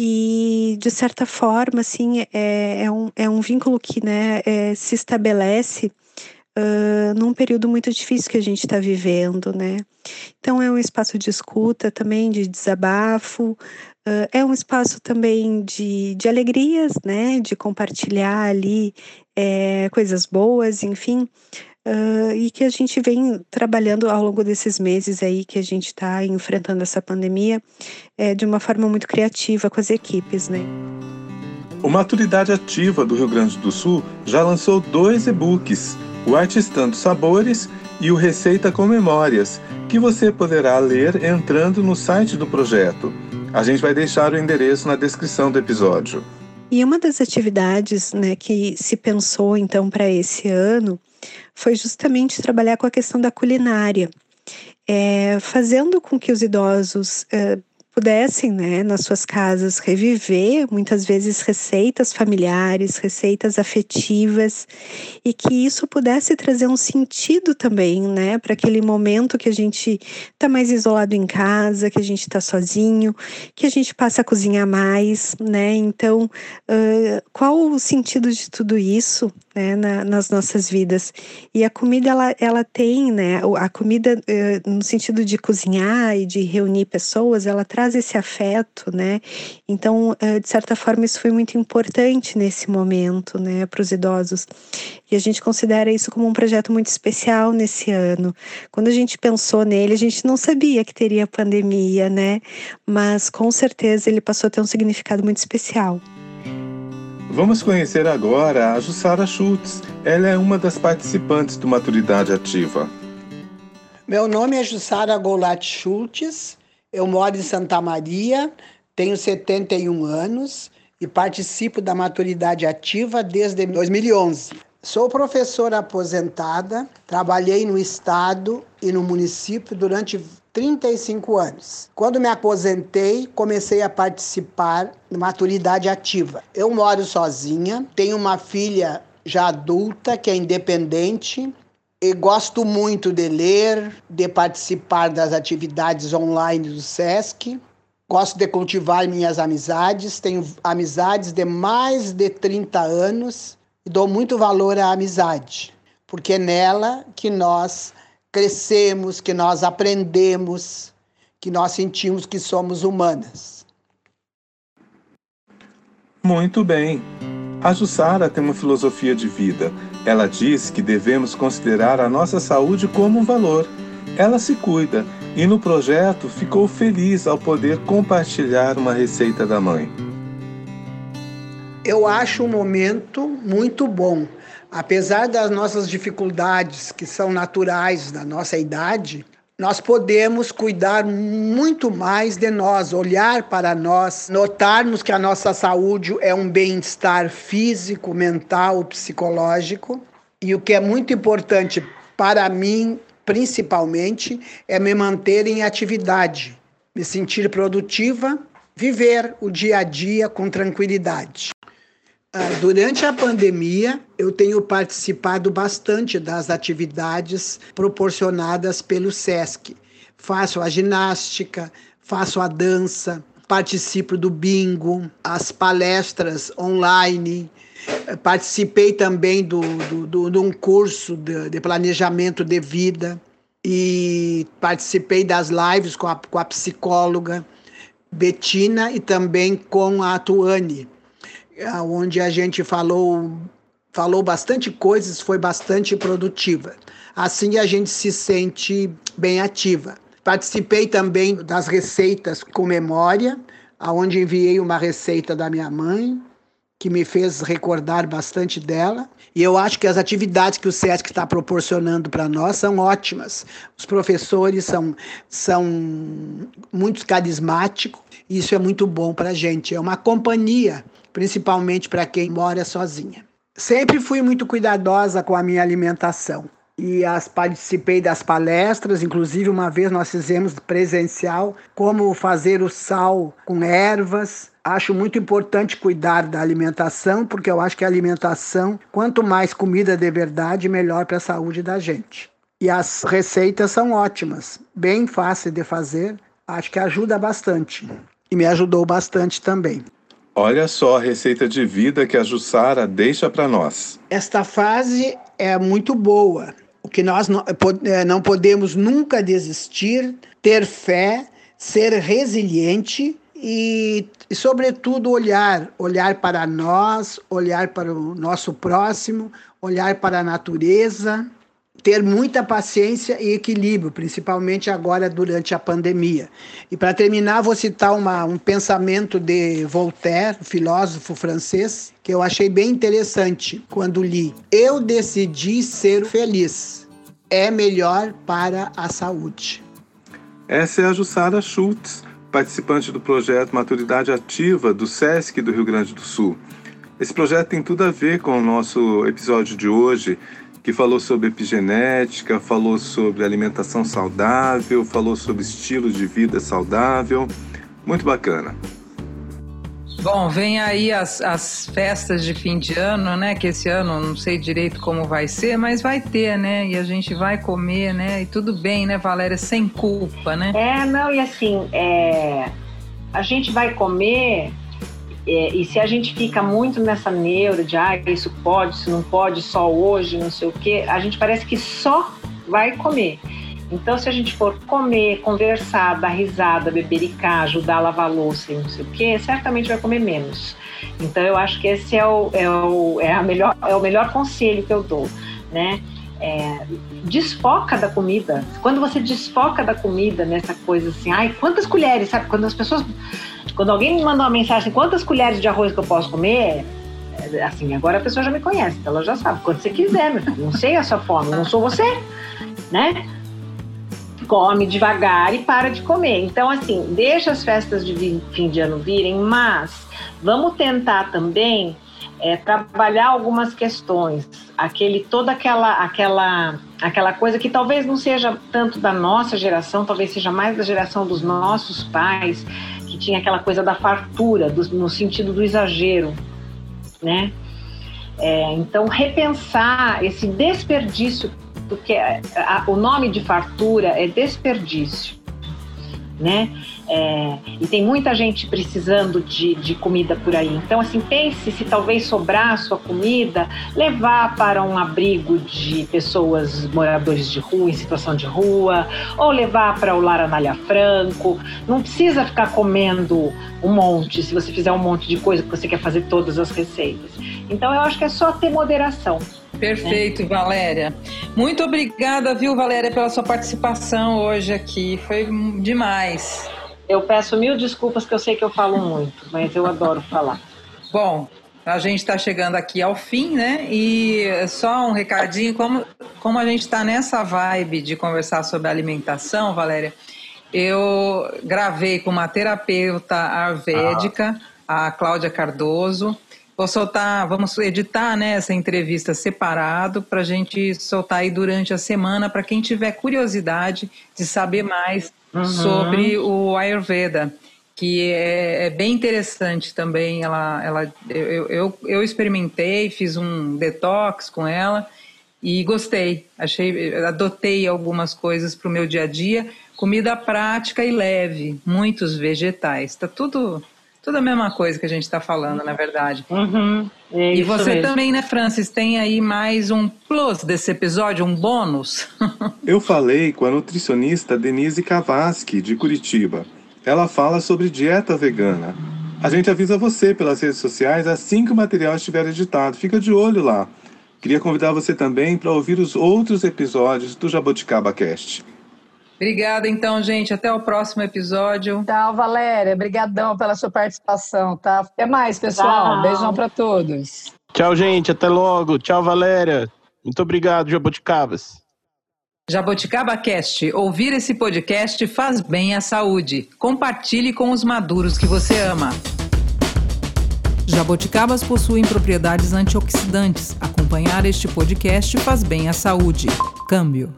e de certa forma assim é, é, um, é um vínculo que né, é, se estabelece uh, num período muito difícil que a gente está vivendo, né? Então é um espaço de escuta também, de desabafo, uh, é um espaço também de, de alegrias, né? De compartilhar ali é, coisas boas, enfim. Uh, e que a gente vem trabalhando ao longo desses meses aí que a gente está enfrentando essa pandemia é, de uma forma muito criativa com as equipes, né? O Maturidade Ativa do Rio Grande do Sul já lançou dois e-books, o Artistando Sabores e o Receita com Memórias, que você poderá ler entrando no site do projeto. A gente vai deixar o endereço na descrição do episódio. E uma das atividades né, que se pensou então para esse ano foi justamente trabalhar com a questão da culinária, é, fazendo com que os idosos é, pudessem, né, nas suas casas, reviver muitas vezes receitas familiares, receitas afetivas, e que isso pudesse trazer um sentido também, né, para aquele momento que a gente está mais isolado em casa, que a gente está sozinho, que a gente passa a cozinhar mais, né? Então, uh, qual o sentido de tudo isso, né, na, nas nossas vidas? E a comida, ela, ela tem, né, a comida uh, no sentido de cozinhar e de reunir pessoas, ela traz traz esse afeto, né? Então, eh, de certa forma, isso foi muito importante nesse momento, né, para os idosos. E a gente considera isso como um projeto muito especial nesse ano. Quando a gente pensou nele, a gente não sabia que teria pandemia, né? Mas com certeza ele passou a ter um significado muito especial. Vamos conhecer agora a Jussara Schultz. Ela é uma das participantes do Maturidade Ativa. Meu nome é Jussara Golat Schultz, eu moro em Santa Maria, tenho 71 anos e participo da maturidade ativa desde 2011. Sou professora aposentada, trabalhei no estado e no município durante 35 anos. Quando me aposentei, comecei a participar da maturidade ativa. Eu moro sozinha, tenho uma filha já adulta que é independente eu gosto muito de ler, de participar das atividades online do SESC. Gosto de cultivar minhas amizades. Tenho amizades de mais de 30 anos e dou muito valor à amizade, porque é nela que nós crescemos, que nós aprendemos, que nós sentimos que somos humanas. Muito bem. A Jussara tem uma filosofia de vida. Ela diz que devemos considerar a nossa saúde como um valor. Ela se cuida e no projeto ficou feliz ao poder compartilhar uma receita da mãe. Eu acho um momento muito bom. Apesar das nossas dificuldades, que são naturais da nossa idade, nós podemos cuidar muito mais de nós, olhar para nós, notarmos que a nossa saúde é um bem-estar físico, mental, psicológico. E o que é muito importante para mim, principalmente, é me manter em atividade, me sentir produtiva, viver o dia a dia com tranquilidade. Ah, durante a pandemia, eu tenho participado bastante das atividades proporcionadas pelo SESC, faço a ginástica, faço a dança, participo do bingo, as palestras online, participei também do, do, do, de um curso de, de, planejamento de vida e participei das lives com a, com a psicóloga Betina e também com a Tuane, onde a gente falou falou bastante coisas, foi bastante produtiva. Assim a gente se sente bem ativa. Participei também das receitas com memória, aonde enviei uma receita da minha mãe, que me fez recordar bastante dela. E eu acho que as atividades que o SESC está proporcionando para nós são ótimas. Os professores são, são muito carismáticos, e isso é muito bom para a gente. É uma companhia, principalmente para quem mora sozinha. Sempre fui muito cuidadosa com a minha alimentação e as participei das palestras, inclusive uma vez nós fizemos presencial como fazer o sal com ervas. Acho muito importante cuidar da alimentação, porque eu acho que a alimentação, quanto mais comida de verdade, melhor para a saúde da gente. E as receitas são ótimas, bem fáceis de fazer, acho que ajuda bastante. E me ajudou bastante também. Olha só a receita de vida que a Jussara deixa para nós. Esta fase é muito boa o que nós não, é, não podemos nunca desistir, ter fé, ser resiliente e, e, sobretudo, olhar, olhar para nós, olhar para o nosso próximo, olhar para a natureza, ter muita paciência e equilíbrio, principalmente agora durante a pandemia. E para terminar, vou citar uma, um pensamento de Voltaire, filósofo francês, que eu achei bem interessante quando li. Eu decidi ser feliz é melhor para a saúde. Essa é a Jussara Schultz, participante do projeto Maturidade Ativa do SESC do Rio Grande do Sul. Esse projeto tem tudo a ver com o nosso episódio de hoje, que falou sobre epigenética, falou sobre alimentação saudável, falou sobre estilo de vida saudável. Muito bacana. Bom, vem aí as, as festas de fim de ano, né? Que esse ano não sei direito como vai ser, mas vai ter, né? E a gente vai comer, né? E tudo bem, né, Valéria? Sem culpa, né? É, não, e assim, é, a gente vai comer é, e se a gente fica muito nessa neura de ah, isso pode, isso não pode, só hoje, não sei o quê, a gente parece que só vai comer. Então, se a gente for comer, conversar, dar risada, bebericar, ajudar a lavar louça e não sei o quê, certamente vai comer menos. Então, eu acho que esse é o, é o, é a melhor, é o melhor conselho que eu dou, né? É, desfoca da comida. Quando você desfoca da comida nessa coisa assim, ai, quantas colheres, sabe? Quando as pessoas. Quando alguém me manda uma mensagem, quantas colheres de arroz que eu posso comer? É, assim, agora a pessoa já me conhece, ela já sabe. Quando você quiser, meu filho, não sei a sua fome, não sou você, né? come devagar e para de comer. Então, assim, deixa as festas de fim de ano virem, mas vamos tentar também é, trabalhar algumas questões, aquele toda aquela aquela aquela coisa que talvez não seja tanto da nossa geração, talvez seja mais da geração dos nossos pais, que tinha aquela coisa da fartura, do, no sentido do exagero, né? É, então repensar esse desperdício porque a, a, o nome de fartura é desperdício, né? É, e tem muita gente precisando de, de, comida por aí. Então, assim, pense se talvez sobrar sua comida, levar para um abrigo de pessoas moradores de rua, em situação de rua, ou levar para o Lar Anália Franco. Não precisa ficar comendo um monte, se você fizer um monte de coisa que você quer fazer todas as receitas. Então, eu acho que é só ter moderação. Perfeito, Valéria. Muito obrigada, viu, Valéria, pela sua participação hoje aqui. Foi demais. Eu peço mil desculpas que eu sei que eu falo muito, mas eu adoro falar. Bom, a gente está chegando aqui ao fim, né? E só um recadinho, como, como a gente está nessa vibe de conversar sobre alimentação, Valéria, eu gravei com uma terapeuta ayurvédica, ah. a Cláudia Cardoso, Vou soltar, vamos editar né, essa entrevista separado para a gente soltar aí durante a semana para quem tiver curiosidade de saber mais uhum. sobre o Ayurveda, que é, é, bem interessante também. Ela, ela, eu, eu, eu experimentei, fiz um detox com ela e gostei. Achei, adotei algumas coisas para o meu dia a dia Comida prática e leve, muitos vegetais. Tá tudo, tudo a mesma coisa que a gente está falando, na verdade. Uhum, é e você mesmo. também, né, Francis, tem aí mais um plus desse episódio, um bônus. Eu falei com a nutricionista Denise Kavaski, de Curitiba. Ela fala sobre dieta vegana. A gente avisa você pelas redes sociais assim que o material estiver editado. Fica de olho lá. Queria convidar você também para ouvir os outros episódios do Jaboticaba Cast. Obrigada, então, gente. Até o próximo episódio. Tchau, Valéria. Obrigadão pela sua participação, tá? Até mais, pessoal. Tchau. Beijão para todos. Tchau, gente. Até logo. Tchau, Valéria. Muito obrigado, Jaboticabas. Jaboticaba Cast. Ouvir esse podcast faz bem à saúde. Compartilhe com os maduros que você ama. Jaboticabas possuem propriedades antioxidantes. Acompanhar este podcast faz bem à saúde. Câmbio.